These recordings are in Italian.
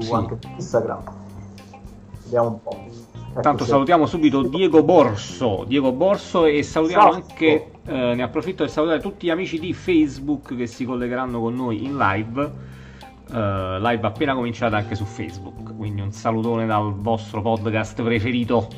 su sì. anche Instagram. Vediamo un po'. Intanto ecco, salutiamo subito Diego Borso, Diego Borso e salutiamo Ciao. anche, eh, ne approfitto per salutare tutti gli amici di Facebook che si collegheranno con noi in live, eh, live appena cominciata anche su Facebook, quindi un salutone dal vostro podcast preferito.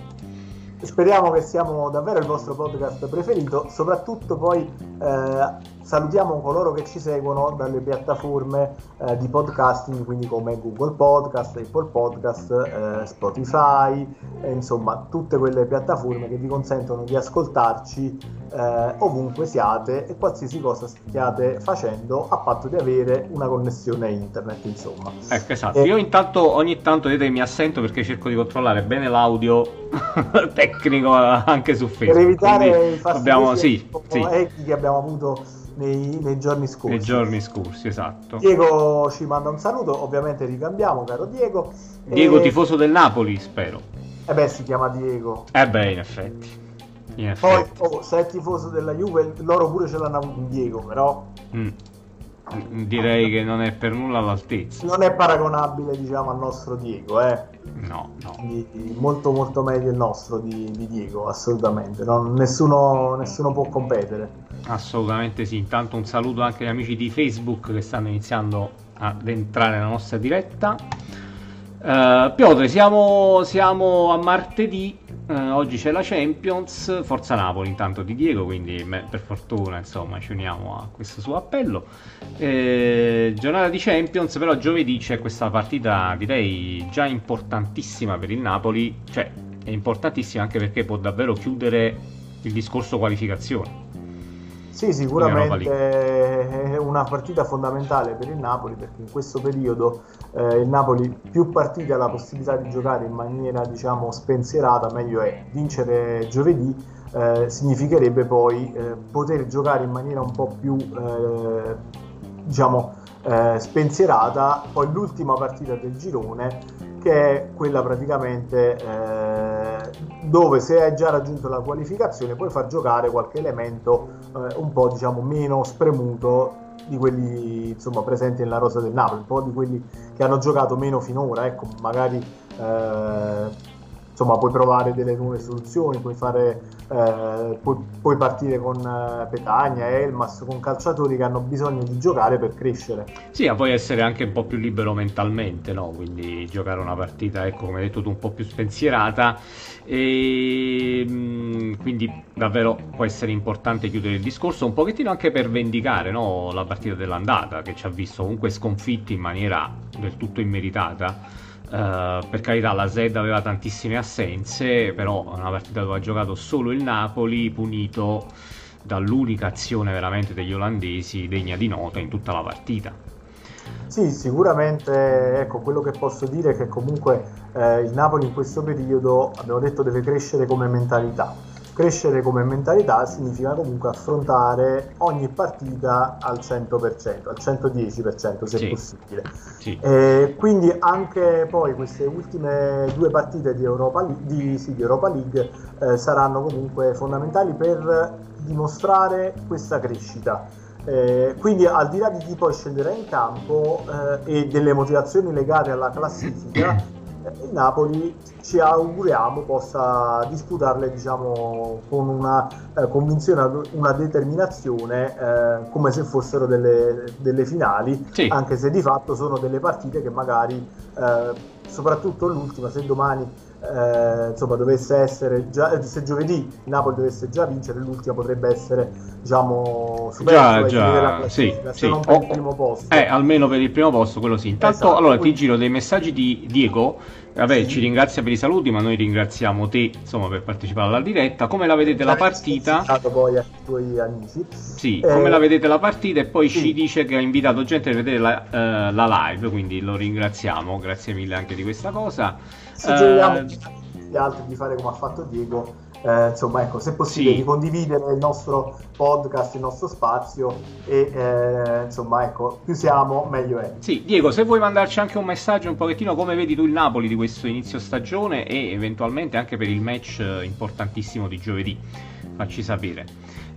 Speriamo che siamo davvero il vostro podcast preferito, soprattutto poi eh, salutiamo coloro che ci seguono dalle piattaforme eh, di podcasting, quindi come Google Podcast, Apple Podcast, eh, Spotify, insomma tutte quelle piattaforme che vi consentono di ascoltarci eh, ovunque siate e qualsiasi cosa stiate facendo a patto di avere una connessione internet, insomma. Ecco, esatto. E... Io intanto ogni tanto vedete mi assento perché cerco di controllare bene l'audio tecnico anche su Facebook. Per evitare i fastidiosi sì, sì. che abbiamo avuto nei, nei, giorni scorsi. Nei giorni scorsi, esatto. Diego ci manda un saluto, ovviamente ricambiamo, caro Diego. Diego, e... tifoso del Napoli, spero. Eh beh, si chiama Diego. Eh beh, in effetti. In effetti. Poi, oh, se è tifoso della Juve, loro pure ce l'hanno avuto un Diego, però... Mm. Direi che non è per nulla all'altezza. Non è paragonabile, diciamo, al nostro Diego, eh. No, no. Quindi, molto, molto meglio il nostro di, di Diego, assolutamente. Non, nessuno, nessuno può competere. Assolutamente sì. Intanto un saluto anche agli amici di Facebook che stanno iniziando ad entrare nella nostra diretta. Uh, Piotr, siamo, siamo a martedì Uh, oggi c'è la Champions, Forza Napoli intanto di Diego, quindi beh, per fortuna insomma ci uniamo a questo suo appello. Eh, giornata di Champions, però giovedì c'è questa partita direi già importantissima per il Napoli, cioè è importantissima anche perché può davvero chiudere il discorso qualificazione. Sì, sicuramente è una partita fondamentale per il Napoli perché in questo periodo eh, il Napoli più partite ha la possibilità di giocare in maniera diciamo spensierata, meglio è vincere giovedì eh, significherebbe poi eh, poter giocare in maniera un po' più eh, diciamo eh, spensierata. Poi l'ultima partita del girone che è quella praticamente eh, dove se hai già raggiunto la qualificazione puoi far giocare qualche elemento eh, un po' diciamo meno spremuto di quelli insomma, presenti nella rosa del Napoli, un po' di quelli che hanno giocato meno finora, ecco, magari eh, insomma puoi provare delle nuove soluzioni, puoi, fare, eh, puoi, puoi partire con eh, Petagna, Elmas, con calciatori che hanno bisogno di giocare per crescere. Sì, ma puoi essere anche un po' più libero mentalmente, no? quindi giocare una partita, ecco come hai detto un po' più spensierata e mm, quindi davvero può essere importante chiudere il discorso un pochettino anche per vendicare no? la partita dell'andata che ci ha visto comunque sconfitti in maniera del tutto immeritata Uh, per carità la Zed aveva tantissime assenze, però una partita dove ha giocato solo il Napoli, punito dall'unica azione veramente degli olandesi degna di nota in tutta la partita. Sì, sicuramente ecco, quello che posso dire è che comunque eh, il Napoli in questo periodo, abbiamo detto, deve crescere come mentalità Crescere come mentalità significa comunque affrontare ogni partita al 100%, al 110% se sì. possibile. Sì. E quindi anche poi queste ultime due partite di Europa, di, sì, di Europa League eh, saranno comunque fondamentali per dimostrare questa crescita. Eh, quindi al di là di chi poi scenderà in campo eh, e delle motivazioni legate alla classifica, il Napoli ci auguriamo possa disputarle diciamo, con una eh, convinzione, una determinazione eh, come se fossero delle, delle finali, sì. anche se di fatto sono delle partite che magari, eh, soprattutto l'ultima, se domani eh, insomma, dovesse essere già, eh, se giovedì Napoli dovesse già vincere, l'ultima potrebbe essere diciamo già, già sì, sì. non per il primo posto. Eh, almeno per il primo posto, quello sì. Intanto, esatto, allora quindi... ti giro dei messaggi di Diego. Vabbè, sì. ci ringrazia per i saluti, ma noi ringraziamo te insomma, per partecipare alla diretta. Come la vedete la partita? poi ai tuoi amici. Sì, eh, come la vedete la partita? E poi sì. ci dice che ha invitato gente a vedere la, uh, la live, quindi lo ringraziamo. Grazie mille anche di questa cosa suggeriamo uh, gli altri di fare come ha fatto Diego. Eh, insomma ecco se possibile sì. di condividere il nostro podcast il nostro spazio e eh, insomma ecco più siamo meglio è. Sì Diego se vuoi mandarci anche un messaggio un pochettino come vedi tu il Napoli di questo inizio stagione e eventualmente anche per il match importantissimo di giovedì? Facci sapere.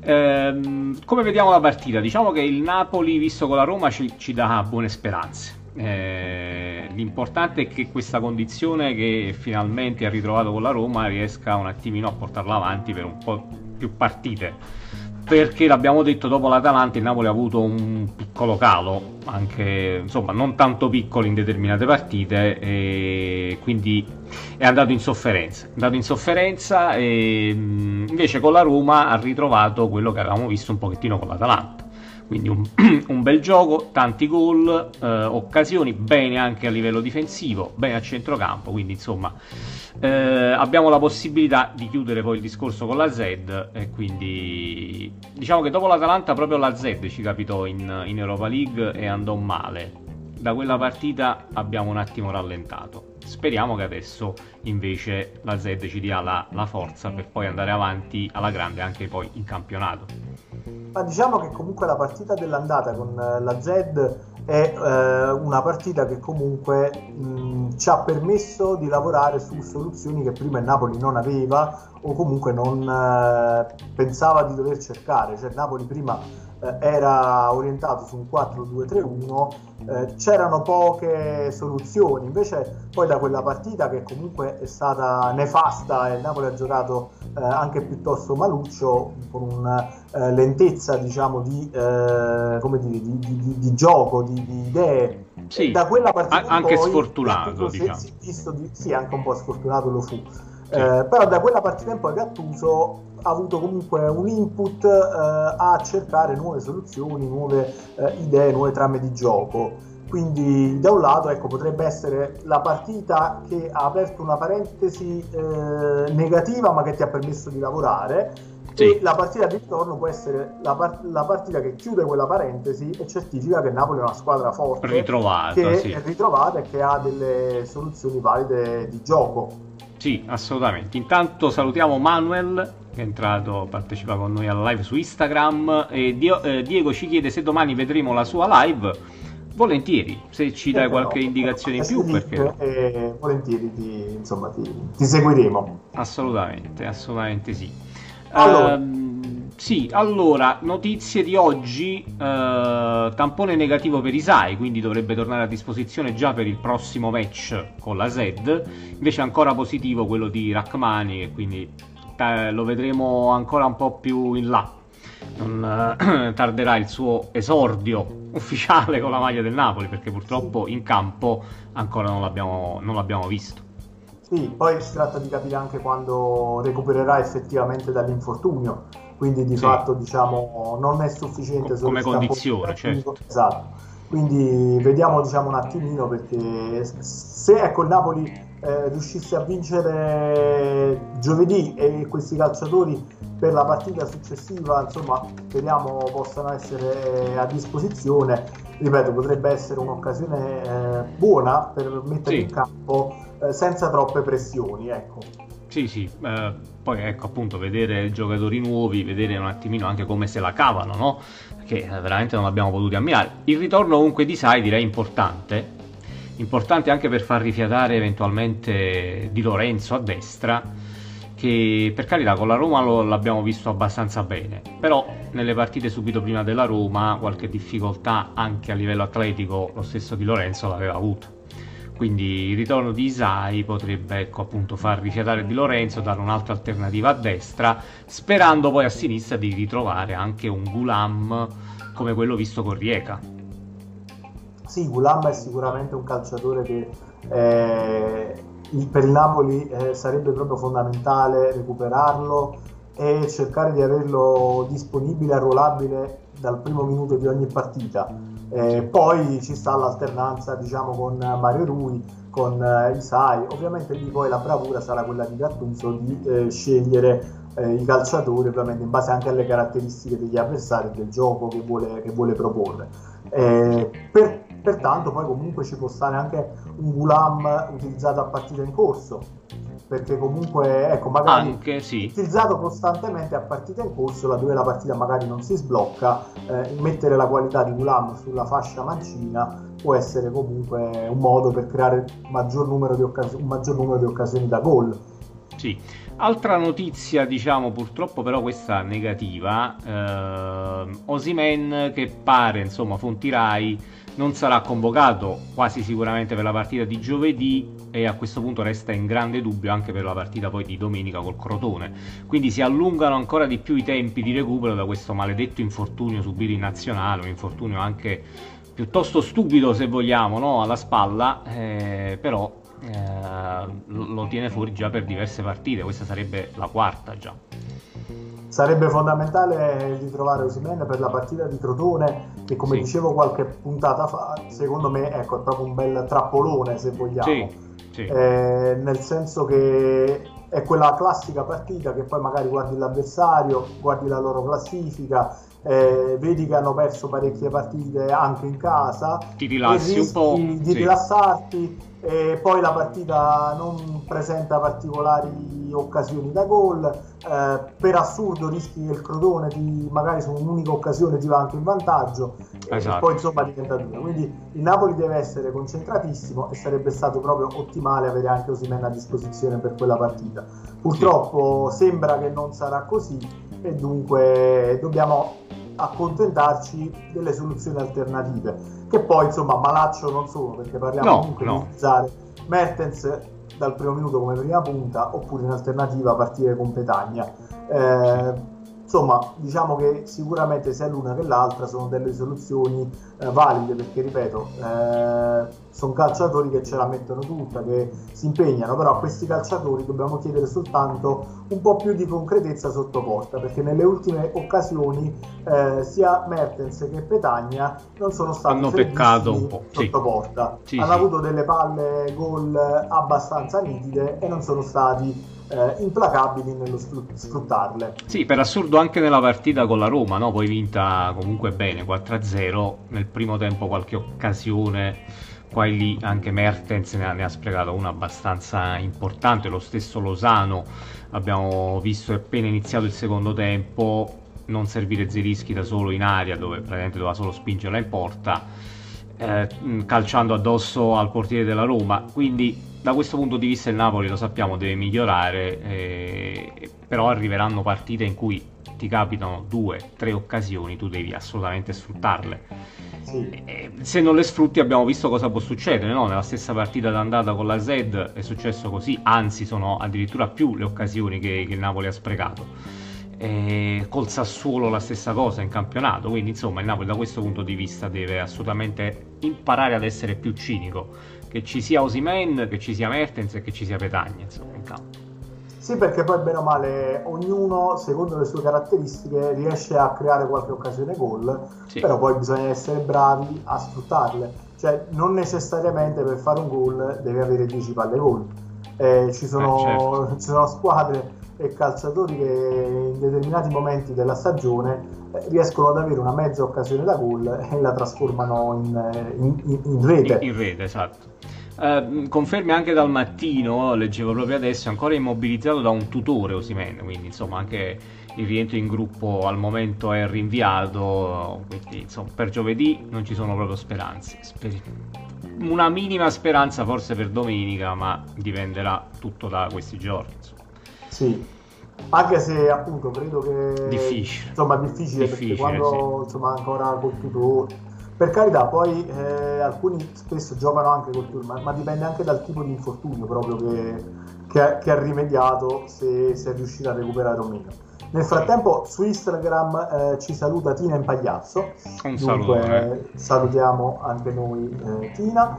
Ehm, come vediamo la partita? Diciamo che il Napoli visto con la Roma ci, ci dà buone speranze Eh, l'importante è che questa condizione che finalmente ha ritrovato con la Roma riesca un attimino a portarla avanti per un po' più partite. Perché l'abbiamo detto dopo l'Atalanta il Napoli ha avuto un piccolo calo anche insomma non tanto piccolo in determinate partite e quindi è andato in sofferenza. È andato in sofferenza e invece con la Roma ha ritrovato quello che avevamo visto un pochettino con l'Atalanta quindi un, un bel gioco, tanti gol, eh, occasioni, bene anche a livello difensivo, bene a centrocampo, quindi insomma eh, abbiamo la possibilità di chiudere poi il discorso con la Z e quindi diciamo che dopo l'Atalanta proprio la Z ci capitò in, in Europa League e andò male. Da quella partita abbiamo un attimo rallentato. Speriamo che adesso invece la Z ci dia la, la forza per poi andare avanti alla grande anche poi in campionato. Ma diciamo che comunque la partita dell'andata con eh, la Z è eh, una partita che comunque mh, ci ha permesso di lavorare su soluzioni che prima il Napoli non aveva o comunque non eh, pensava di dover cercare. Cioè, Napoli prima eh, era orientato su un 4-2-3-1, eh, c'erano poche soluzioni, invece poi da quella partita che comunque è stata nefasta e il Napoli ha giocato eh, anche piuttosto maluccio, con una eh, lentezza diciamo di, eh, come dire, di, di, di gioco, di, idee. Sì, da quella partita anche poi, sfortunato, diciamo. Si, si, sì, anche un po' sfortunato lo fu. Eh, però da quella partita in poi Gattuso ha avuto comunque un input eh, a cercare nuove soluzioni, nuove eh, idee, nuove trame di gioco. Quindi da un lato ecco, potrebbe essere la partita che ha aperto una parentesi eh, negativa ma che ti ha permesso di lavorare sì. e la partita di ritorno può essere la, part- la, partita che chiude quella parentesi e certifica che Napoli è una squadra forte ritrovata, che sì. è ritrovata e che ha delle soluzioni valide di gioco. Sì, assolutamente. Intanto salutiamo Manuel che è entrato, partecipa con noi alla live su Instagram e Dio, eh, Diego ci chiede se domani vedremo la sua live. Volentieri, se ci dai qualche no, indicazione in più, perché... Eh, volentieri ti, insomma, ti, ti, seguiremo. Assolutamente, assolutamente sì. Allora. Uh, sì, allora, notizie di oggi, uh, tampone negativo per Isai, quindi dovrebbe tornare a disposizione già per il prossimo match con la Z, invece ancora positivo quello di Rachmani, e quindi eh, lo vedremo ancora un po' più in là. Non eh, tarderà il suo esordio ufficiale con la maglia del Napoli, perché purtroppo in campo ancora non l'abbiamo, non l'abbiamo visto. Sì, poi si tratta di capire anche quando recupererà effettivamente dall'infortunio quindi di sì. fatto diciamo non è sufficiente Co- come condizione certo. esatto quindi vediamo diciamo un attimino perché se ecco il Napoli eh, riuscisse a vincere giovedì e questi calciatori per la partita successiva insomma speriamo possano essere a disposizione ripeto potrebbe essere un'occasione eh, buona per mettere sì. in campo eh, senza troppe pressioni ecco sì, sì, eh, poi ecco appunto vedere giocatori nuovi, vedere un attimino anche come se la cavano, no? Che eh, veramente non abbiamo potuto ammirare. Il ritorno comunque di Sai direi importante, importante anche per far rifiatare eventualmente Di Lorenzo a destra, che per carità con la Roma lo, l'abbiamo visto abbastanza bene, però nelle partite subito prima della Roma qualche difficoltà anche a livello atletico lo stesso Di Lorenzo l'aveva avuto quindi il ritorno di Isai potrebbe ecco, appunto far rifiatare Di Lorenzo, dare un'altra alternativa a destra, sperando poi a sinistra di ritrovare anche un Gulam come quello visto con Rieca. Sì, Gulam è sicuramente un calciatore che eh, per il Napoli eh, sarebbe proprio fondamentale recuperarlo e cercare di averlo disponibile, arruolabile dal primo minuto di ogni partita eh, poi ci sta l'alternanza diciamo con Mario Rui, con eh, Isai, ovviamente lì poi la bravura sarà quella di Gattuso di eh, scegliere eh, i calciatori ovviamente in base anche alle caratteristiche degli avversari del gioco che vuole, che vuole proporre. Eh, per, pertanto poi comunque ci può stare anche un Gulam utilizzato a partita in corso perché comunque ecco magari Anche, sì. utilizzato costantemente a partita in corso laddove la partita magari non si sblocca eh, mettere la qualità di Gulam sulla fascia mancina può essere comunque un modo per creare maggior occasi- un maggior numero di occasioni da gol Sì. Altra notizia, diciamo purtroppo però questa negativa, eh, Osimen che pare, insomma, Fontirai non sarà convocato quasi sicuramente per la partita di giovedì e a questo punto resta in grande dubbio anche per la partita poi di domenica col Crotone. Quindi si allungano ancora di più i tempi di recupero da questo maledetto infortunio subito in nazionale, un infortunio anche piuttosto stupido se vogliamo, no? alla spalla, eh, però eh, lo tiene fuori già per diverse partite, questa sarebbe la quarta già. Sarebbe fondamentale ritrovare Osimene per la partita di Crotone che come sì. dicevo qualche puntata fa, secondo me ecco, è proprio un bel trappolone se vogliamo. Sì, sì. Eh, nel senso che è quella classica partita che poi magari guardi l'avversario, guardi la loro classifica, eh, vedi che hanno perso parecchie partite anche in casa, ti rilassi un po', di rilassarti e poi la partita non presenta particolari occasioni da gol, eh, per assurdo rischi che il Crotone ti, magari su un'unica occasione ti va anche in vantaggio esatto. e poi insomma diventa dura. Quindi il Napoli deve essere concentratissimo e sarebbe stato proprio ottimale avere anche Osimen a disposizione per quella partita. Purtroppo sì. sembra che non sarà così e dunque dobbiamo accontentarci delle soluzioni alternative, che poi insomma malaccio non sono, perché parliamo no, comunque no. di utilizzare Mertens dal primo minuto come prima punta, oppure in alternativa partire con Petagna. Eh, insomma, diciamo che sicuramente sia l'una che l'altra sono delle soluzioni eh, valide perché, ripeto, eh, sono calciatori che ce la mettono tutta, che si impegnano, però a questi calciatori dobbiamo chiedere soltanto un po' più di concretezza sotto porta perché nelle ultime occasioni eh, sia Mertens che Petagna non sono stati hanno peccato un po' sotto sì. porta, sì, hanno sì. avuto delle palle gol abbastanza nitide e non sono stati eh, implacabili nello sfruttarle. Sì, per assurdo anche nella partita con la Roma, no? poi vinta comunque bene 4-0, nel primo tempo qualche occasione qua e lì anche Mertens ne ha, ne ha sprecato una abbastanza importante, lo stesso Losano abbiamo visto appena iniziato il secondo tempo non servire Zelischi da solo in aria dove praticamente doveva solo spingerla in porta eh, calciando addosso al portiere della Roma. Quindi da questo punto di vista il Napoli lo sappiamo deve migliorare eh, però arriveranno partite in cui ti capitano due, tre occasioni tu devi assolutamente sfruttarle eh, se non le sfrutti abbiamo visto cosa può succedere no? nella stessa partita d'andata con la Z è successo così anzi sono addirittura più le occasioni che, che il Napoli ha sprecato eh, col Sassuolo la stessa cosa in campionato quindi insomma il Napoli da questo punto di vista deve assolutamente imparare ad essere più cinico che ci sia Osimen, che ci sia Mertens e che ci sia Petagna insomma, in campo. Sì, perché poi bene o male ognuno, secondo le sue caratteristiche, riesce a creare qualche occasione gol, sì. però poi bisogna essere bravi a sfruttarle. Cioè, non necessariamente per fare un gol devi avere 10 palle gol. Eh, ci, sono, eh, certo. ci sono squadre e calciatori che in determinati momenti della stagione eh, riescono ad avere una mezza occasione da gol e la trasformano in, eh, in, in rete. In, in, rete, esatto. Uh, confermi anche dal mattino, leggevo proprio adesso, ancora immobilizzato da un tutore Osimen, quindi insomma anche il rientro in gruppo al momento è rinviato, quindi insomma per giovedì non ci sono proprio speranze. Speri- una minima speranza forse per domenica, ma dipenderà tutto da questi giorni. Insomma. Sì, anche se appunto credo che difficile, insomma, difficile, difficile perché quando sì. insomma ancora col tutore per carità, poi eh, alcuni spesso giocano anche col tour, ma, ma, dipende anche dal tipo di infortunio proprio che, che, che ha rimediato, se, se, è riuscito a recuperare o meno. Nel frattempo su Instagram eh, ci saluta Tina Impagliazzo, un dunque salutiamo anche noi eh, Tina.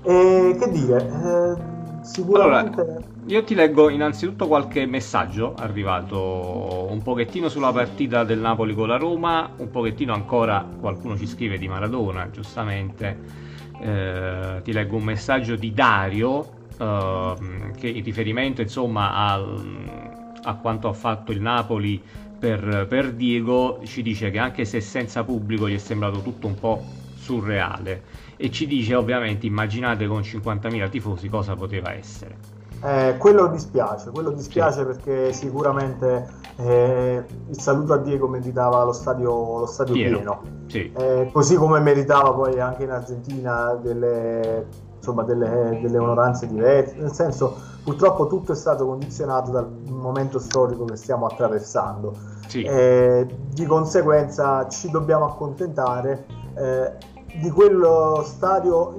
E che dire, eh, sicuramente... Allora, io ti leggo innanzitutto qualche messaggio arrivato un pochettino sulla partita del Napoli con la Roma, un pochettino ancora qualcuno ci scrive di Maradona, giustamente. Eh, ti leggo un messaggio di Dario eh, che in riferimento insomma al, a quanto ha fatto il Napoli per, per Diego ci dice che anche se senza pubblico gli è sembrato tutto un po' surreale e ci dice ovviamente immaginate con 50.000 tifosi cosa poteva essere. Eh, quello dispiace, quello dispiace sì. perché sicuramente eh, il saluto a Diego meritava lo stadio, lo stadio pieno, pieno. Sì. Eh, così come meritava poi anche in Argentina delle, insomma, delle, delle onoranze diverse, nel senso purtroppo tutto è stato condizionato dal momento storico che stiamo attraversando. Sì. Eh, di conseguenza ci dobbiamo accontentare eh, di quello stadio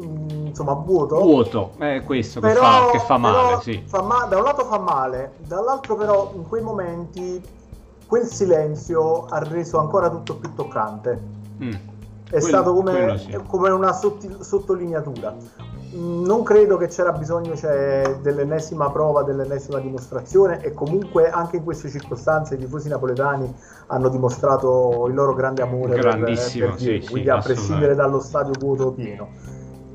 insomma vuoto. Vuoto, è questo però, che, fa, che fa male. Sì. Fa ma- da un lato fa male, dall'altro però in quei momenti quel silenzio ha reso ancora tutto più toccante. Mm. È quello, stato come, sì. come una sotti- sottolineatura. Non credo che c'era bisogno cioè, dell'ennesima prova, dell'ennesima dimostrazione e comunque anche in queste circostanze i tifosi napoletani hanno dimostrato il loro grande amore Grandissimo, per, per sì, quindi sì, a prescindere dallo stadio vuoto o pieno.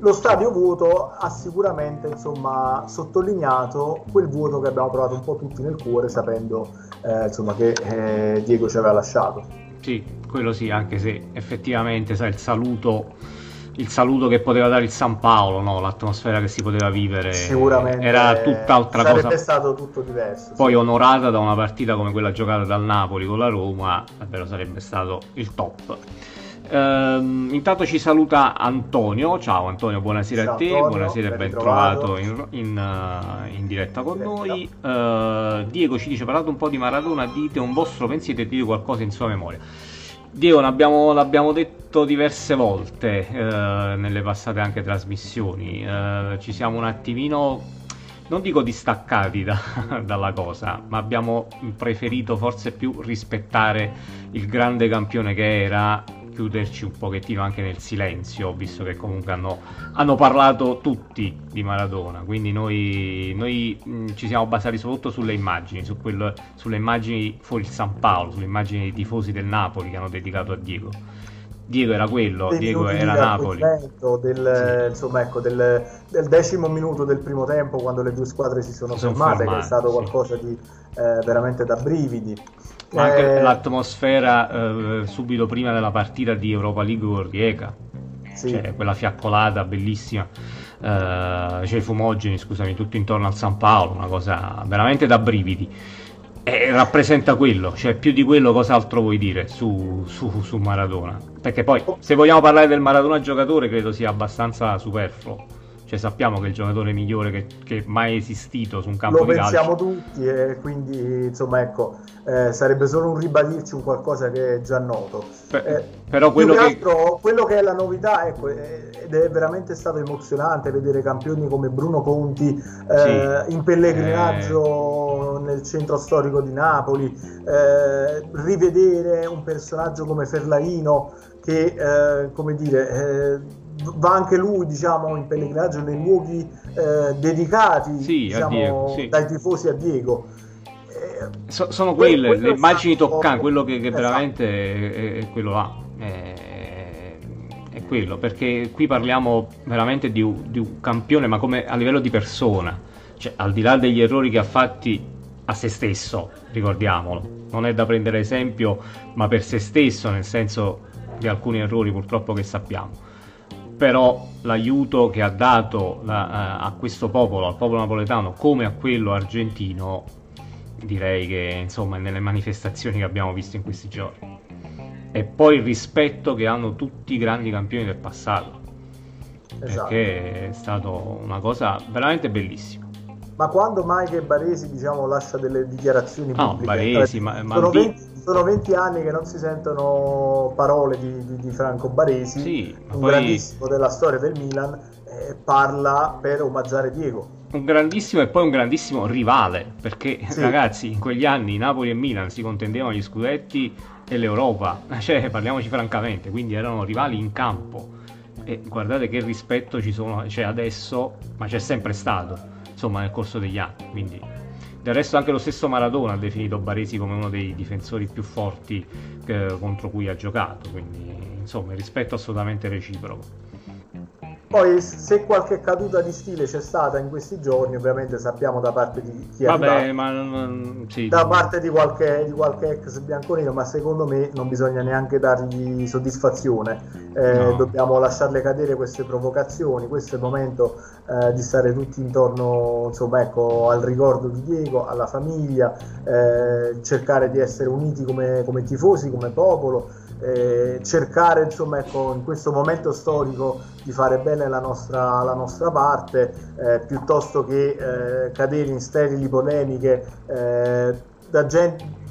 Lo stadio vuoto ha sicuramente insomma, sottolineato quel vuoto che abbiamo trovato un po' tutti nel cuore sapendo eh, insomma, che eh, Diego ci aveva lasciato. Sì, quello sì, anche se effettivamente sai, il saluto il saluto che poteva dare il San Paolo, no? l'atmosfera che si poteva vivere era tutt'altra sarebbe cosa. Sarebbe stato tutto diverso. Poi sì. onorata da una partita come quella giocata dal Napoli con la Roma, davvero sarebbe stato il top. Uh, intanto ci saluta Antonio. Ciao Antonio, buonasera Ciao, a te, Antonio, buonasera e ben, trovato in, in, uh, in, diretta con noi. Uh, Diego ci dice: Parlate un po' di Maradona, dite un vostro pensiero e dite qualcosa in sua memoria. Diego, l'abbiamo, l'abbiamo detto diverse volte eh, nelle passate anche trasmissioni. ci siamo un attimino non dico distaccati da, dalla cosa, ma abbiamo preferito forse più rispettare il grande campione che era chiuderci un pochettino anche nel silenzio, visto che comunque hanno, hanno parlato tutti di Maradona, quindi noi, noi mh, ci siamo basati soprattutto sulle immagini, su quel, sulle immagini fuori il San Paolo, sulle immagini dei tifosi del Napoli che hanno dedicato a Diego. Diego era quello, del Diego era Napoli. Del, sì. insomma, ecco, del, del, decimo minuto del primo tempo, quando le due squadre si sono, si sono fermate, fermate, che è stato qualcosa di eh, veramente da brividi. Ma anche eh, l'atmosfera eh, subito prima della partita di Europa League con Rieca, sì. cioè quella fiaccolata bellissima. Uh, cioè i fumogeni, scusami, tutto intorno al San Paolo, una cosa veramente da brividi eh, rappresenta quello, cioè più di quello cos'altro vuoi dire su, su, su, Maradona? Perché poi se vogliamo parlare del Maradona giocatore credo sia abbastanza superfluo. Cioè sappiamo che è il giocatore migliore che, che mai esistito su un campo Lo di calcio. Lo pensiamo tutti e quindi insomma ecco, eh, sarebbe solo un ribadirci un qualcosa che è già noto. Eh, però quello che... Altro, quello che è la novità ecco, ed è veramente stato emozionante vedere campioni come Bruno Conti eh, sì. in pellegrinaggio nel centro storico di Napoli, eh, rivedere un personaggio come Ferlaino che eh, come dire eh, va anche lui diciamo in pellegrinaggio nei luoghi eh, dedicati sì, diciamo, Diego, sì. dai tifosi a Diego so, sono quelle quello, le immagini toccanti, quello che, che esatto. veramente è, è, quello là. È, è, quello, perché qui parliamo veramente di, di, un campione, ma come a livello di persona, cioè al di là degli errori che ha fatti a se stesso, ricordiamolo, non è da prendere esempio, ma per se stesso, nel senso di alcuni errori purtroppo che sappiamo. Però l'aiuto che ha dato la, a questo popolo, al popolo napoletano, come a quello argentino, direi che insomma nelle manifestazioni che abbiamo visto in questi giorni e poi il rispetto che hanno tutti i grandi campioni del passato esatto. perché è stata una cosa veramente bellissima ma quando mai che Baresi diciamo, lascia delle dichiarazioni pubbliche? No, Baresi, ma, ma sono, 20, sono, 20, anni che non si sentono parole di, di, di Franco Baresi, sì, un poi... grandissimo della storia del Milan, eh, parla per omaggiare Diego un grandissimo e poi un grandissimo rivale, perché sì. ragazzi, in quegli anni Napoli e Milan si contendevano gli scudetti e l'Europa, cioè parliamoci francamente, quindi erano rivali in campo. E guardate che rispetto ci sono, c'è adesso, ma c'è sempre stato, insomma, nel corso degli anni. Quindi, del resto, anche lo stesso Maradona ha definito Baresi come uno dei difensori più forti eh, contro cui ha giocato. Quindi, insomma, il rispetto assolutamente reciproco. Poi se qualche caduta di stile c'è stata in questi giorni, ovviamente sappiamo da parte di chi è Vabbè, ma non, sì, da parte di qualche, di qualche, ex bianconero, ma secondo me non bisogna neanche dargli soddisfazione. Eh, no. Dobbiamo lasciarle cadere queste provocazioni. Questo è il momento eh, di stare tutti intorno insomma, ecco, al ricordo di Diego, alla famiglia, eh, cercare di essere uniti come, come tifosi, come popolo eh, cercare insomma ecco, in questo momento storico di fare bene la nostra, la nostra parte eh, piuttosto che eh, cadere in sterili polemiche eh, da gente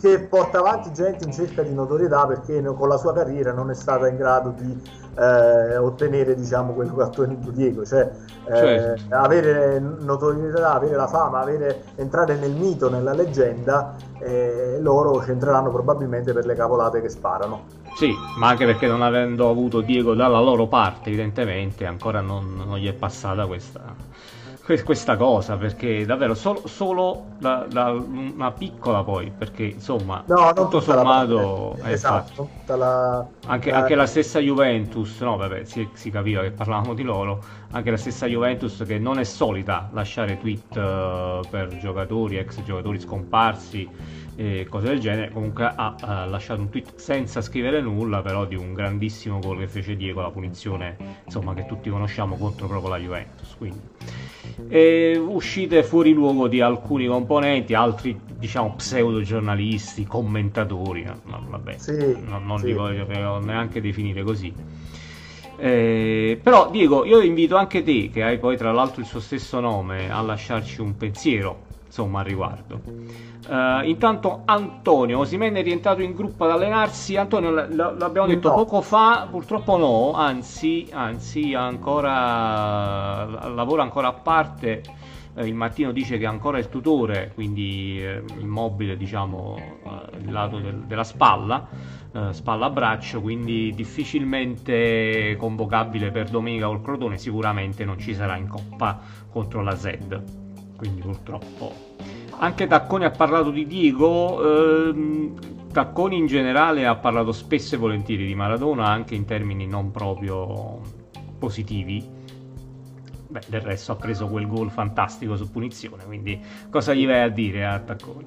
che porta avanti gente in cerca di notorietà perché con la sua carriera non è stata in grado di eh, ottenere diciamo quello che ha ottenuto Diego, cioè eh, certo. avere notorietà, avere la fama, avere, entrare nel mito, nella leggenda, eh, loro ci entreranno probabilmente per le cavolate che sparano. Sì, ma anche perché non avendo avuto Diego dalla loro parte, evidentemente ancora non, non gli è passata questa questa cosa perché davvero solo, solo da, da una piccola poi perché insomma no, tutto sommato eh, esatto, la, anche, la... anche, la... stessa Juventus no vabbè si, si, capiva che parlavamo di loro anche la stessa Juventus che non è solita lasciare tweet uh, per giocatori ex giocatori scomparsi e cose del genere comunque ha uh, lasciato un tweet senza scrivere nulla però di un grandissimo gol che fece Diego la punizione insomma che tutti conosciamo contro proprio la Juventus quindi e uscite fuori luogo di alcuni componenti, altri diciamo pseudo giornalisti, commentatori, no, vabbè, sì, non, non sì. li voglio neanche definire così. Eh, però Diego, io invito anche te, che hai poi tra l'altro il suo stesso nome, a lasciarci un pensiero insomma al riguardo. Uh, intanto Antonio Osimene è rientrato in gruppo ad allenarsi. Antonio, l- l- l'abbiamo detto no. poco fa, purtroppo no, anzi, anzi ancora, lavora ancora a parte. Uh, il mattino dice che ancora il tutore, quindi uh, immobile, diciamo, il lato del- della spalla. Spalla a braccio, quindi difficilmente convocabile per domenica col Crotone, sicuramente non ci sarà in coppa contro la Z. Quindi purtroppo anche Tacconi ha parlato di Diego, ehm, Tacconi in generale ha parlato spesso e volentieri di Maradona anche in termini non proprio positivi. Beh, del resto ha preso quel gol fantastico su punizione, quindi cosa gli vai a dire a Tacconi?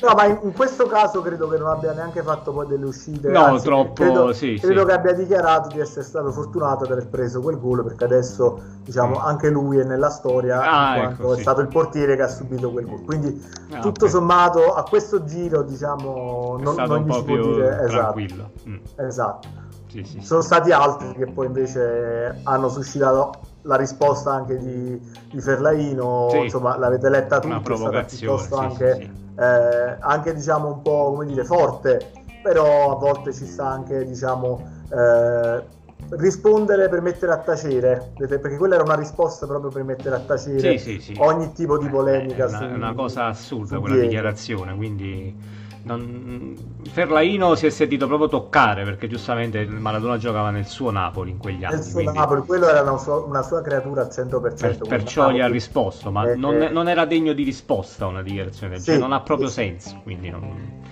no, ma in, questo caso credo che non abbia neanche fatto poi delle uscite. No, anzi, troppo, credo, sì, credo sì. che abbia dichiarato di essere stato fortunato ad aver preso quel gol perché adesso, diciamo, mm. anche lui è nella storia ah, ecco, è sì. stato il portiere che ha subito quel gol. Quindi, ah, tutto okay. sommato, a questo giro, diciamo, non, non gli si può dire esatto. tranquillo. Mm. Esatto. Sì, sì, Sono stati altri che poi invece hanno suscitato la risposta anche di, di Ferlaino, insomma, l'avete letta tutti, è stata piuttosto anche eh, anche diciamo un po' come dire forte, però a volte ci sta anche diciamo eh, rispondere per mettere a tacere, perché quella era una risposta proprio per mettere a tacere sì, sì, sì. ogni tipo di polemica. È una, su, una cosa assurda quella dichiarazione, quindi non... Ferlaino si è sentito proprio toccare perché giustamente Maradona giocava nel suo Napoli in quegli anni. Nel suo quindi... Napoli, quello era una sua, una sua creatura al 100%. Per, perciò gli ha risposto, ma eh, non, eh... non, era degno di risposta una dichiarazione del sì, genere, non ha proprio sì. senso. Quindi non...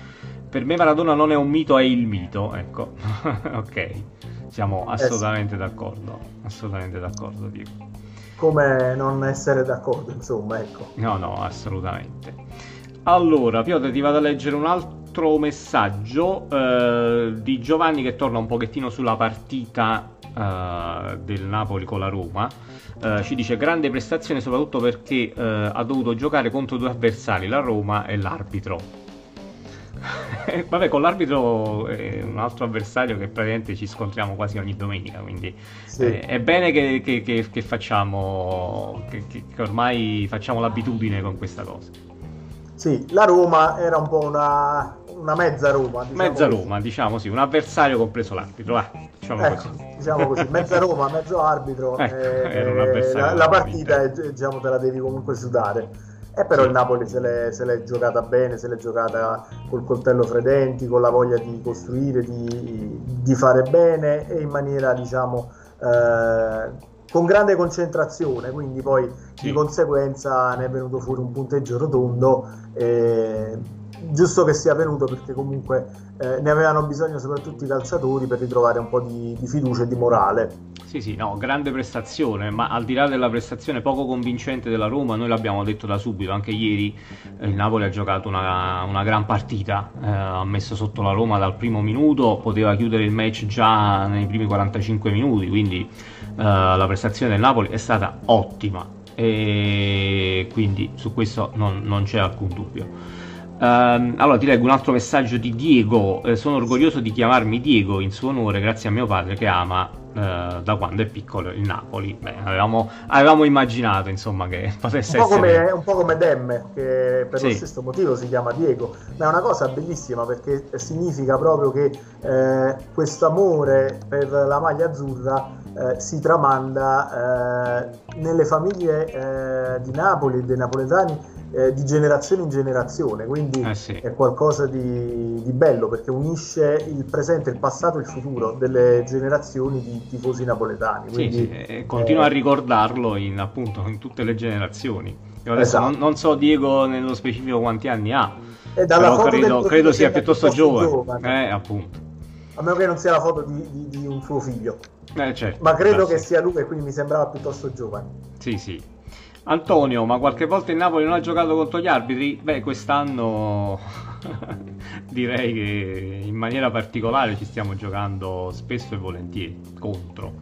Per me Maradona non è un mito, è il mito. Ecco, ok, siamo assolutamente eh sì. d'accordo. Assolutamente d'accordo, Diego. Come non essere d'accordo, insomma, ecco. No, no, assolutamente. Allora, Piotr, ti vado a leggere un altro messaggio eh, di Giovanni che torna un pochettino sulla partita eh, del Napoli con la Roma. Eh, ci dice grande prestazione soprattutto perché eh, ha dovuto giocare contro due avversari, la Roma e l'arbitro. Vabbè, con l'arbitro è un altro avversario che praticamente ci scontriamo quasi ogni domenica, quindi sì. eh, è bene che, che, che, che facciamo, che, ormai facciamo l'abitudine con questa cosa. Sì, la Roma era un po' una, una mezza Roma. Diciamo mezza così. Roma, diciamo sì, un avversario compreso l'arbitro. Ah, diciamo ecco, così. Diciamo così, mezza Roma, mezzo arbitro. ecco, eh, la, la, partita è, diciamo, te la devi comunque sudare. E però sì. il Napoli se l'è, se l'è, giocata bene, se l'è giocata col coltello fra i denti, con la voglia di costruire, di, di fare bene e in maniera, diciamo, eh, con grande concentrazione, quindi poi sì. di conseguenza ne è venuto fuori un punteggio rotondo. Eh, giusto che sia venuto perché comunque eh, ne avevano bisogno soprattutto i calciatori per ritrovare un po' di, di, fiducia e di morale. Sì, sì, no, grande prestazione, ma al di là della prestazione poco convincente della Roma, noi l'abbiamo detto da subito, anche ieri eh, il Napoli ha giocato una, una gran partita, eh, ha messo sotto la Roma dal primo minuto, poteva chiudere il match già nei primi 45 minuti, quindi la prestazione del Napoli è stata ottima e quindi su questo non, non c'è alcun dubbio. Um, allora ti leggo un altro messaggio di Diego. Eh, sono orgoglioso di chiamarmi Diego in suo onore, grazie a mio padre che ama eh, da quando è piccolo il Napoli. Beh, avevamo, avevamo, immaginato insomma che potesse un essere. Come, un po' come Demme, che per sì. lo stesso motivo si chiama Diego. Ma è una cosa bellissima perché significa proprio che eh, questo amore per la maglia azzurra. Eh, si tramanda eh, nelle famiglie eh, di Napoli e dei napoletani eh, di generazione in generazione, quindi eh sì. è qualcosa di, di, bello perché unisce il presente, il passato e il futuro delle generazioni di tifosi napoletani. Quindi, sì, sì. Continua a ricordarlo in, appunto, in tutte le generazioni. Io adesso esatto. non, non, so Diego nello specifico quanti anni ha, però credo, credo sia piuttosto, giovane. giovane. Eh, appunto. A meno che non sia la foto di, di, di un suo figlio. Eh, certo, Ma credo che sia lui e quindi mi sembrava piuttosto giovane. Sì, sì. Antonio, ma qualche volta il Napoli non ha giocato contro gli arbitri? Beh, quest'anno direi che in maniera particolare ci stiamo giocando spesso e volentieri contro.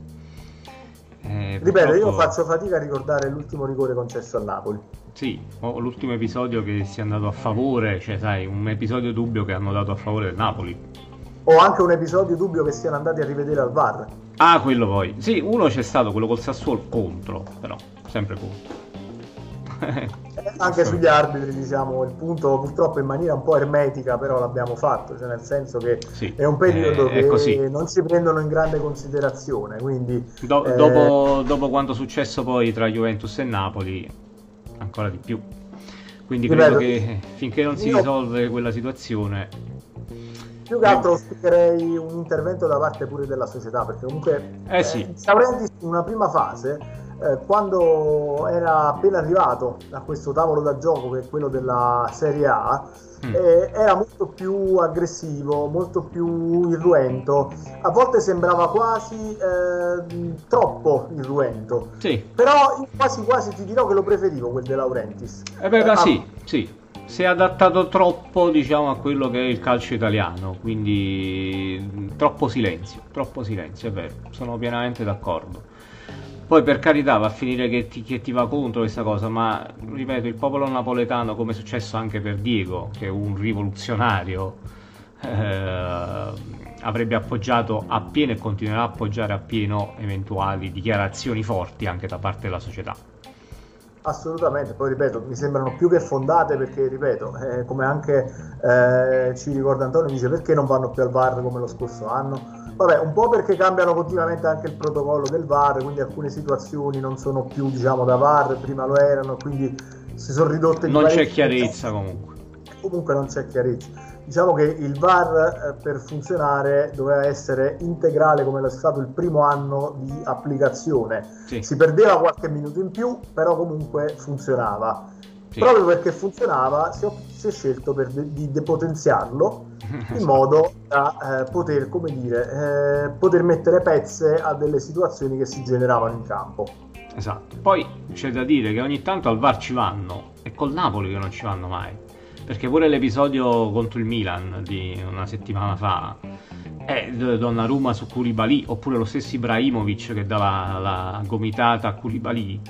Eh, Ripeto, purtroppo... io faccio fatica a ricordare l'ultimo rigore concesso al Napoli. Sì, l'ultimo episodio che sia andato a favore, cioè sai, un episodio dubbio che hanno dato a favore del Napoli. O anche un episodio dubbio che siano andati a rivedere al VAR. Ah, quello poi. Sì, uno c'è stato, quello col Sassuolo contro, però, sempre contro. anche sugli arbitri diciamo il punto purtroppo in maniera un po' ermetica però l'abbiamo fatto cioè nel senso che sì, è un periodo è, che non si prendono in grande considerazione quindi Do- eh... dopo, dopo quanto è successo poi tra Juventus e Napoli ancora di più. Quindi credo che finché non si risolve quella situazione più che altro auspicherei un intervento da parte pure della società perché comunque eh sì. eh, in una prima fase eh, quando era appena arrivato a questo tavolo da gioco che è quello della Serie A, mm. eh, era molto più aggressivo, molto più irruento, a volte sembrava quasi eh, troppo irruento, sì. però quasi quasi ti dirò che lo preferivo quel De Laurentiis. Eh beh, ah, sì, sì si è adattato troppo diciamo a quello che è il calcio italiano quindi troppo silenzio troppo silenzio è vero sono pienamente d'accordo poi per carità va a finire che ti, che ti, va contro questa cosa, ma ripeto, il popolo napoletano, come è successo anche per Diego, che è un rivoluzionario, eh, avrebbe appoggiato appieno e continuerà a appoggiare appieno eventuali dichiarazioni forti anche da parte della società. Assolutamente, poi ripeto, mi sembrano più che fondate perché, ripeto, eh, come anche eh, ci ricorda Antonio, dice perché non vanno più al VAR come lo scorso anno Vabbè, un po' perché cambiano continuamente anche il protocollo del VAR, quindi alcune situazioni non sono più diciamo da VAR, prima lo erano, quindi si sono ridotte Non c'è chiarezza comunque. Comunque non c'è chiarezza. Diciamo che il VAR eh, per funzionare doveva essere integrale come lo è stato il primo anno di applicazione. Sì. Si perdeva qualche minuto in più, però comunque funzionava. Sì. Proprio perché funzionava si è, si è scelto de- di depotenziarlo in modo da eh, poter, come dire, eh, poter mettere pezze a delle situazioni che si generavano in campo. Esatto. Poi c'è da dire che ogni tanto al VAR ci vanno, è col Napoli che non ci vanno mai. Perché pure l'episodio contro il Milan di una settimana fa è Donnarumma su Koulibaly, oppure lo stesso Ibrahimovic che dava la gomitata a Koulibaly.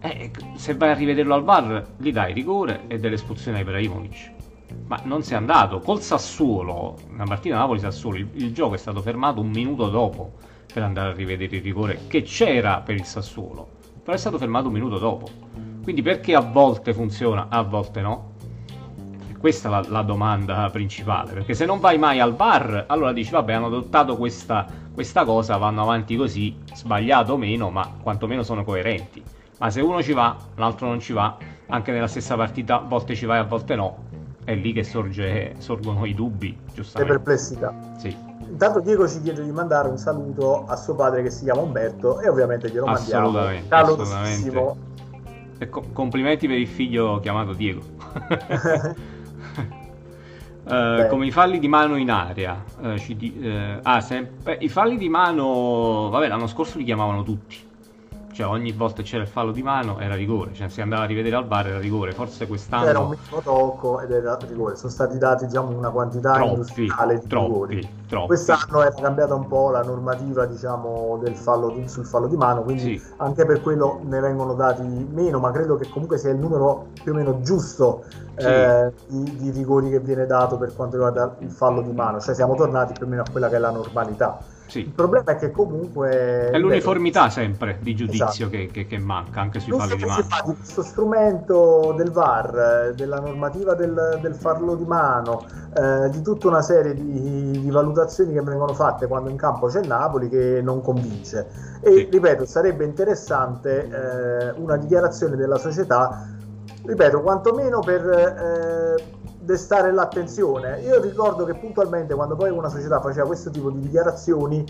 Eh, se vai a rivederlo al VAR, gli dai rigore e dell'espulsione a Ibrahimovic ma non si è andato. Col Sassuolo, la partita Napoli-Sassuolo, il, il, gioco è stato fermato un minuto dopo per andare a rivedere il rigore che c'era per il Sassuolo, però è stato fermato un minuto dopo. Quindi perché a volte funziona, a volte no? Questa è la, la domanda principale, perché se non vai mai al bar, allora dici vabbè hanno adottato questa, questa cosa, vanno avanti così, sbagliato o meno, ma quantomeno sono coerenti. Ma se uno ci va, l'altro non ci va, anche nella stessa partita, a volte ci vai, a volte no, è lì che sorge, sorgono i dubbi, giustamente. Le perplessità. Sì. Intanto Diego ci chiede di mandare un saluto a suo padre che si chiama Umberto e ovviamente glielo mandiamo. Assolutamente. assolutamente. E co- complimenti per il figlio chiamato Diego. Uh, come i falli di mano in aria. Uh, di, uh, ah, sempre, i falli di mano, vabbè, l'anno scorso li chiamavano tutti. Cioè ogni volta c'era il fallo di mano era rigore, cioè si andava a rivedere al bar era rigore, forse quest'anno... Era un minimo tocco ed era rigore, sono stati dati diciamo una quantità troppi, industriale di troppi, rigori. troppi. Quest'anno è cambiata un po' la normativa diciamo del fallo di, sul fallo di mano, quindi Sì. anche per quello ne vengono dati meno, ma credo che comunque sia il numero più o meno giusto Sì. eh, di, di rigori che viene dato per quanto riguarda il fallo di mano, cioè siamo tornati più o meno a quella che è la normalità. Il Sì. problema è che comunque... È l'uniformità sempre di giudizio Esatto. che, che- che manca anche sui falli di mano. di questo strumento del VAR, eh, della normativa del, del farlo di mano, eh, di tutta una serie di, di valutazioni che vengono fatte quando in campo c'è Napoli che non convince. E Sì. ripeto, sarebbe interessante eh, una dichiarazione della società, ripeto, quantomeno per eh, destare l'attenzione. Io ricordo che puntualmente quando poi una società faceva questo tipo di dichiarazioni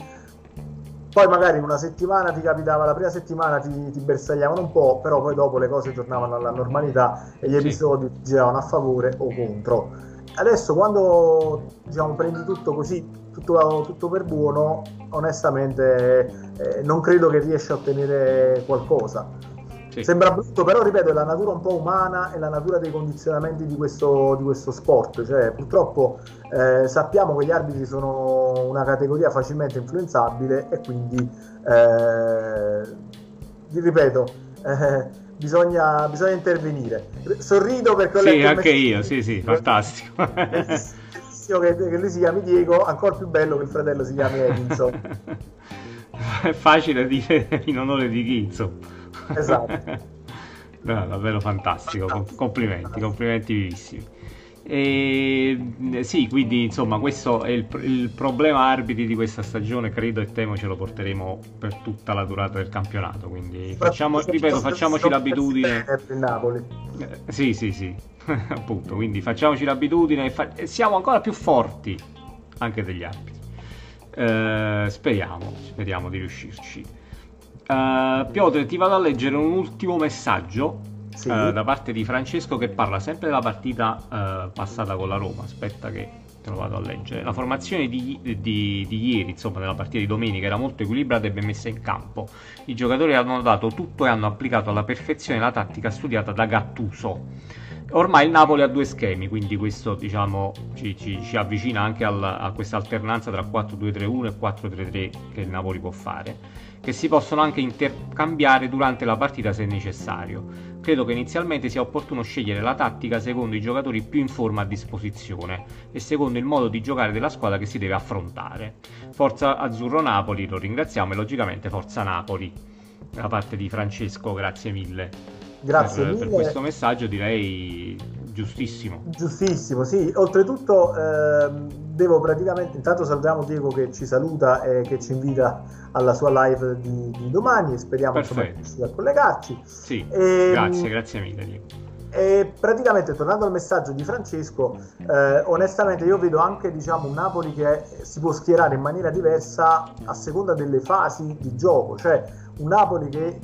poi magari una settimana ti capitava, la prima settimana ti, ti bersagliavano un po', però poi dopo le cose tornavano alla normalità e gli Sì. episodi giravano a favore o contro. Adesso quando diciamo, prendi tutto così, tutto, tutto per buono, onestamente eh, non credo che riesci a ottenere qualcosa. Sì. Sembra brutto, però ripeto, è la natura un po' umana e la natura dei condizionamenti di questo, di questo sport. Cioè, purtroppo eh, sappiamo che gli arbitri sono una categoria facilmente influenzabile e quindi, eh, ripeto, eh, bisogna, bisogna intervenire. Sorrido perché ho Sì, letto il anche io, sì, sì, fantastico. Bellissimo che, che lui si chiami Diego, ancora più bello che il fratello si chiami Edinson. È facile dire in onore di chi, insomma. Esatto. No, davvero fantastico, com- complimenti, complimenti vivissimi. E, sì, quindi insomma questo è il, il problema arbitri di questa stagione, credo e temo ce lo porteremo per tutta la durata del campionato, quindi facciamo, ripeto, facciamoci l'abitudine. Napoli. Eh, Sì, sì, sì, appunto, quindi facciamoci l'abitudine e, fa- e siamo ancora più forti anche degli arbitri. Eh, speriamo, speriamo di riuscirci. Eh, Piotr, ti vado a leggere un ultimo messaggio Sì. eh, da parte di Francesco che parla sempre della partita eh, passata con la Roma. Aspetta che te lo vado a leggere. La formazione di, di- di ieri, insomma, della partita di domenica era molto equilibrata e ben messa in campo. I giocatori hanno dato tutto e hanno applicato alla perfezione la tattica studiata da Gattuso. Ormai il Napoli ha due schemi, quindi questo diciamo ci, ci- ci avvicina anche al- a questa alternanza tra 4-2-3-1 e 4-3-3 che il Napoli può fare, che si possono anche intercambiare durante la partita se necessario. Credo che inizialmente sia opportuno scegliere la tattica secondo i giocatori più in forma a disposizione e secondo il modo di giocare della squadra che si deve affrontare. Forza Azzurro Napoli, lo ringraziamo e logicamente Forza Napoli. Da parte di Francesco, grazie mille Grazie per, mille. per questo messaggio, direi giustissimo. Giustissimo, sì. Oltretutto ehm, devo praticamente, intanto salutiamo Diego che ci saluta e che ci invita alla sua live di, di domani e speriamo insomma, di riuscire a collegarci. Sì, Ehm, grazie, grazie mille. Diego. E praticamente tornando al messaggio di Francesco, eh, onestamente io vedo anche diciamo, un Napoli che si può schierare in maniera diversa a seconda delle fasi di gioco, cioè un Napoli che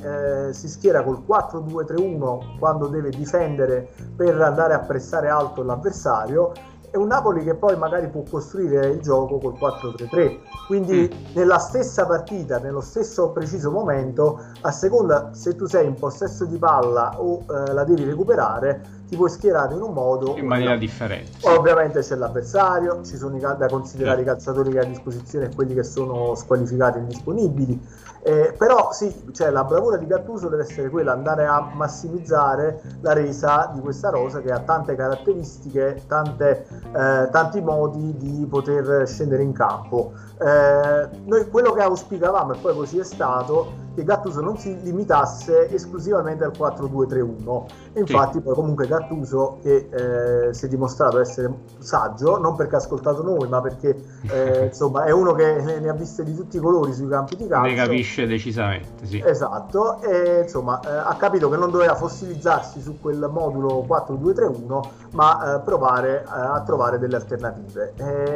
eh, si schiera col 4-2-3-1 quando deve difendere per andare a pressare alto l'avversario e un Napoli che poi magari può costruire il gioco col 4-3-3. Quindi nella stessa partita, nello stesso preciso momento, a seconda se tu sei in possesso di palla o eh, la devi recuperare, ti puoi schierare in un modo In maniera un differente. sì. Ovviamente c'è l'avversario, ci sono i da considerare Certo. i calciatori che ha a disposizione e quelli che sono squalificati e indisponibili. Eh, però sì, cioè, la bravura di Gattuso deve essere quella, andare a massimizzare la resa di questa rosa che ha tante caratteristiche, tante, eh, tanti modi di poter scendere in campo. Eh, noi quello che auspicavamo, e poi così è stato, che Gattuso non si limitasse esclusivamente al 4-2-3-1. E infatti poi comunque Gattuso che eh, si è dimostrato essere saggio, non perché ha ascoltato noi, ma perché eh, insomma è uno che ne ne ha viste di tutti i colori sui campi di calcio. Capisce decisamente, sì. Esatto, e insomma eh, ha capito che non doveva fossilizzarsi su quel modulo 4-2-3-1, ma eh, provare eh, a trovare delle alternative.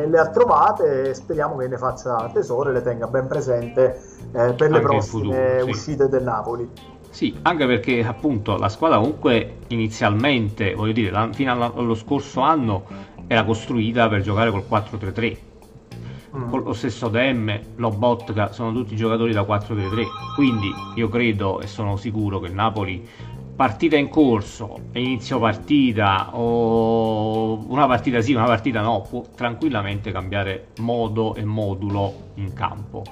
Le ha trovate e speriamo che ne faccia tesoro e le tenga ben presente eh, per le prossime futuro, sì. uscite del Napoli. Sì, anche perché appunto la squadra comunque inizialmente, voglio dire, fino allo scorso anno era costruita per giocare col 4-3-3. Mm. lo stesso DM, Lobotka, sono tutti giocatori da 4-3-3, quindi io credo e sono sicuro che Napoli partita in corso, inizio partita o una partita sì, una partita no, può tranquillamente cambiare modo e modulo in campo.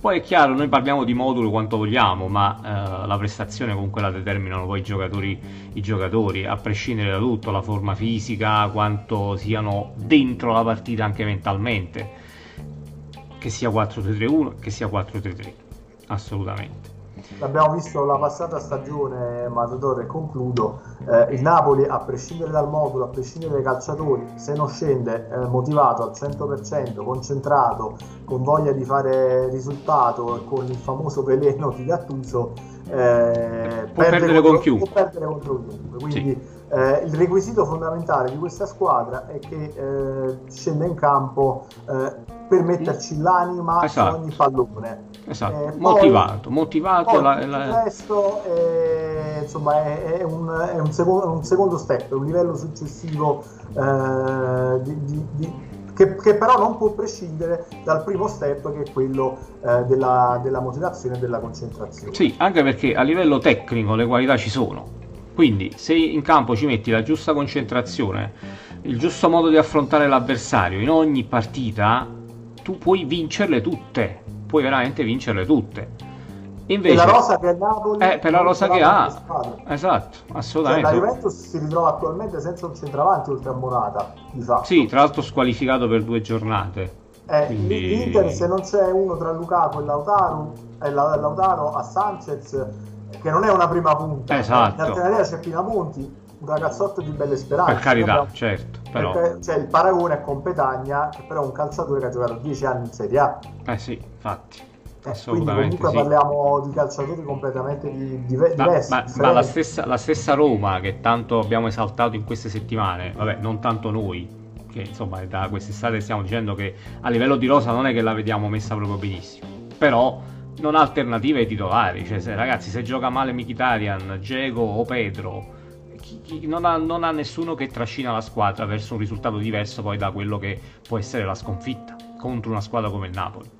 Poi è chiaro, noi parliamo di modulo quanto vogliamo, ma eh, la prestazione comunque la determinano poi i giocatori, i giocatori, a prescindere da tutto, la forma fisica, quanto siano dentro la partita anche mentalmente, che sia 4-3-3-1, che sia 4-3-3, assolutamente l'abbiamo visto la passata stagione, Matador, e concludo, eh, il Napoli, a prescindere dal modulo, a prescindere dai calciatori, se non scende eh, motivato al 100%, concentrato, con voglia di fare risultato e con il famoso veleno di Gattuso, eh, può perde perdere contro, con chiunque. Può perdere contro chiunque. Quindi sì. Eh, il requisito fondamentale di questa squadra è che eh, scenda in campo eh, per metterci l'anima esatto. ogni pallone. Esatto. Eh, motivato, poi, motivato. Poi la, la... Il resto è, insomma, è, è, un, è un, secondo, un, secondo, step, un livello successivo eh, di, di, di che, che, però non può prescindere dal primo step che è quello eh, della, della, motivazione e della concentrazione. Sì, anche perché a livello tecnico le qualità ci sono. Quindi se in campo ci metti la giusta concentrazione, il giusto modo di affrontare l'avversario in ogni partita, tu puoi vincerle tutte, puoi veramente vincerle tutte. Invece, per la rosa che ha Napoli, eh, per la rosa che ha, esatto, assolutamente. Cioè, la Juventus si ritrova attualmente senza un centravanti oltre a Morata, di fatto. Sì, tra l'altro squalificato per due giornate. Eh, quindi... L'Inter, se non c'è uno tra Lukaku e Lautaro, e Lautaro a Sanchez, che non è una prima punta, esatto. in alternativa c'è Pinamonti, un ragazzotto di belle speranze. Per carità, proprio, certo. Però... Perché, cioè, il paragone è con Petagna, che però è un calciatore che ha giocato 10 anni in Serie A. Eh sì, infatti. Eh, Assolutamente comunque sì. parliamo di calciatori completamente di, di, diversi. Ma, ma la, stessa, la, stessa, Roma che tanto abbiamo esaltato in queste settimane, vabbè, non tanto noi, che insomma da quest'estate stiamo dicendo che a livello di rosa non è che la vediamo messa proprio benissimo, però non ha alternative ai titolari, cioè se, ragazzi se gioca male Mkhitaryan, Diego o Pedro, chi, chi, non, ha, non ha nessuno che trascina la squadra verso un risultato diverso poi da quello che può essere la sconfitta contro una squadra come il Napoli.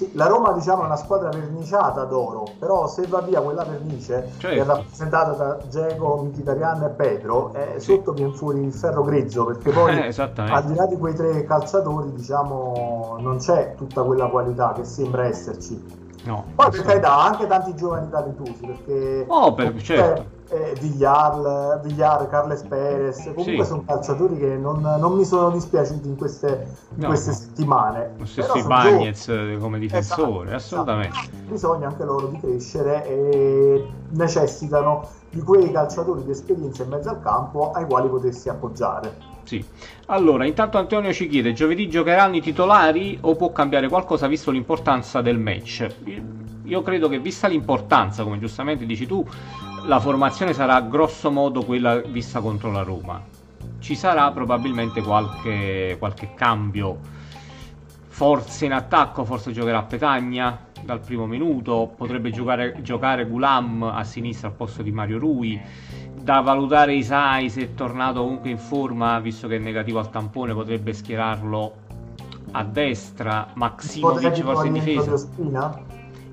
Sì, la Roma diciamo è una squadra verniciata d'oro, però se va via quella vernice, certo. che è certo. rappresentata da Diego, Mkhitaryan e Pedro, eh, sì. sotto viene fuori il ferro grezzo, perché poi eh, al di là di quei tre calciatori diciamo non c'è tutta quella qualità che sembra esserci. No, poi per carità anche tanti giovani talentuosi, perché... Oh, per, certo eh, Villar, Villar, Carles Perez, comunque sì. sono calciatori che non, non, mi sono dispiaciuti in queste, in no, queste settimane. Lo stesso Bagnez come difensore, esatto, assolutamente. Esatto. Bisogna anche loro di crescere e necessitano di quei calciatori di esperienza in mezzo al campo ai quali potersi appoggiare. Sì. Allora, intanto Antonio ci chiede: giovedì giocheranno i titolari o può cambiare qualcosa visto l'importanza del match? Io credo che, vista l'importanza, come giustamente dici tu, la formazione sarà grosso modo quella vista contro la Roma. Ci sarà probabilmente qualche, qualche cambio, forse in attacco, forse giocherà Petagna dal primo minuto, potrebbe giocare, giocare Gulam a sinistra al posto di Mario Rui. Da valutare Isai se è tornato comunque in forma, visto che è negativo al tampone, potrebbe schierarlo a destra. Maximovic forse in difesa.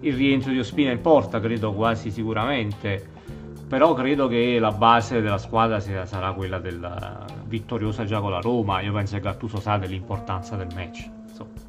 Il rientro di Ospina in porta, credo quasi sicuramente però credo che la base della squadra sia, sarà quella del vittoriosa già con la Roma. Io penso che Gattuso sa dell'importanza del match. Insomma.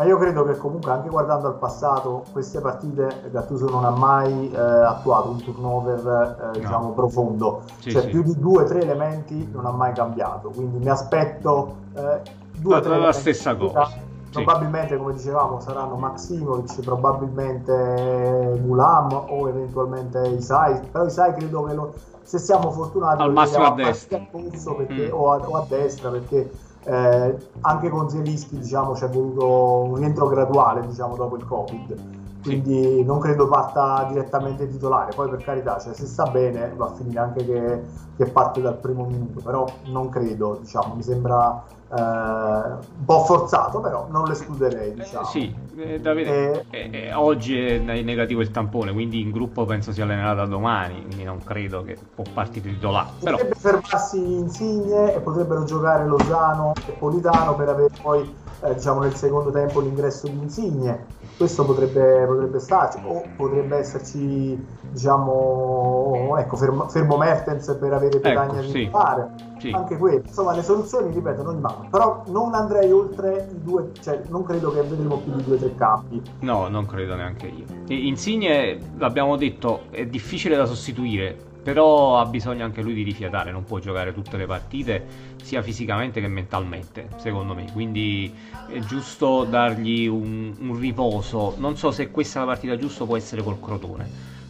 Ma io credo che comunque anche guardando al passato, queste partite Gattuso non ha mai eh, attuato un turnover eh, diciamo no. profondo, sì, cioè sì. più di due o tre elementi non ha mai cambiato. Quindi mi aspetto eh, due o tre la stessa cosa probabilmente come dicevamo saranno Maximovic, probabilmente Gulam o eventualmente Isai, però Isai credo che lo, se siamo fortunati al massimo a destra perché, mm. o, a, o, a, destra perché eh, anche con Zelischi diciamo c'è voluto un rientro graduale diciamo dopo il Covid quindi sì. non credo parta direttamente titolare poi per carità cioè, se sta bene va a finire anche che, che parte dal primo minuto però non credo diciamo mi sembra eh, un po' forzato, però non l'escluderei. Diciamo. Eh, sì, eh, Davide, eh, eh, oggi è negativo il tampone, quindi in gruppo penso sia allenato da domani, quindi non credo che può partire titolare. Potrebbe però... fermarsi Insigne e potrebbero giocare Lozano e Politano per avere poi eh, diciamo nel secondo tempo l'ingresso di Insigne, questo potrebbe, potrebbe starci, o potrebbe esserci diciamo ecco, fermo, fermo Mertens per avere Petagna ecco, sì. fare. Sì. Anche questo, insomma, le soluzioni, ripeto, non mancano. Però non andrei oltre i due, cioè non credo che vedremo più di due o tre campi. No, non credo neanche io. Insigne, l'abbiamo detto, è difficile da sostituire però ha bisogno anche lui di rifiatare, non può giocare tutte le partite sia fisicamente che mentalmente, secondo me. Quindi è giusto dargli un, un riposo. Non so se questa è la partita giusta, può essere col Crotone,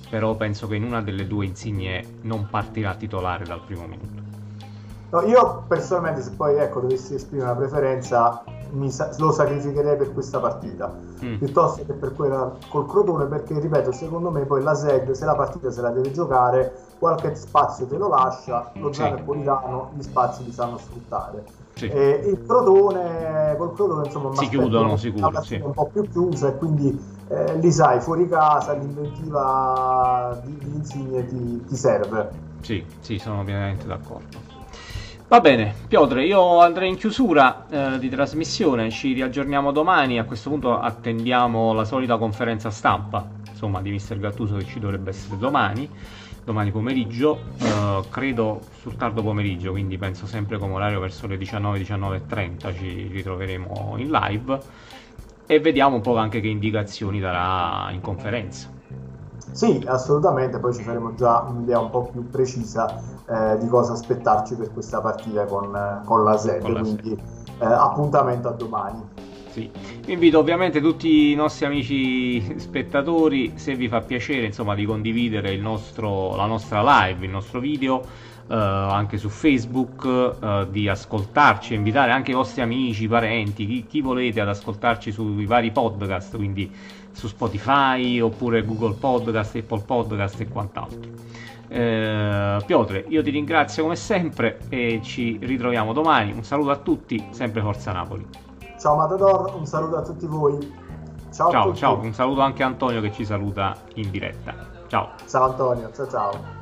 però penso che in una delle due insigne non partirà titolare dal primo minuto. No, io personalmente, se poi ecco, dovessi esprimere una preferenza, sa- lo sacrificherei per questa partita mm. piuttosto che per quella col Crotone perché ripeto secondo me poi la SED se la partita se la deve giocare qualche spazio te lo lascia lo sì. Napolitano gli spazi li sanno sfruttare sì. e il Crotone col Crotone insomma si chiudono sicuro sì. un po' più chiusa e quindi eh, lì sai fuori casa l'inventiva di, di Insigne ti, ti serve sì, sì, sono pienamente d'accordo. Va bene, Piotre, io andrei in chiusura eh, di trasmissione, ci riaggiorniamo domani, a questo punto attendiamo la solita conferenza stampa, insomma, di Mister Gattuso che ci dovrebbe essere domani, domani pomeriggio, eh, credo sul tardo pomeriggio, quindi penso sempre come orario verso le 19-19.30 ci ritroveremo in live e vediamo un po' anche che indicazioni darà in conferenza. Sì, assolutamente, poi ci faremo già un'idea un po' più precisa eh, di cosa aspettarci per questa partita con, con la SED, quindi eh, appuntamento a domani. Sì. Invito ovviamente tutti i nostri amici spettatori, se vi fa piacere, insomma, di condividere nostro, la nostra live, il nostro video, eh, anche su Facebook, eh, di ascoltarci, invitare anche i vostri amici, parenti, chi, chi volete ad ascoltarci sui vari podcast, quindi su Spotify oppure Google Podcast, Apple Podcast e quant'altro. Eh, Piotre, io ti ringrazio come sempre e ci ritroviamo domani. Un saluto a tutti, sempre Forza Napoli. Ciao Matador, un saluto a tutti voi. Ciao, ciao, ciao. un saluto anche a Antonio che ci saluta in diretta. Ciao. Ciao Antonio, ciao ciao.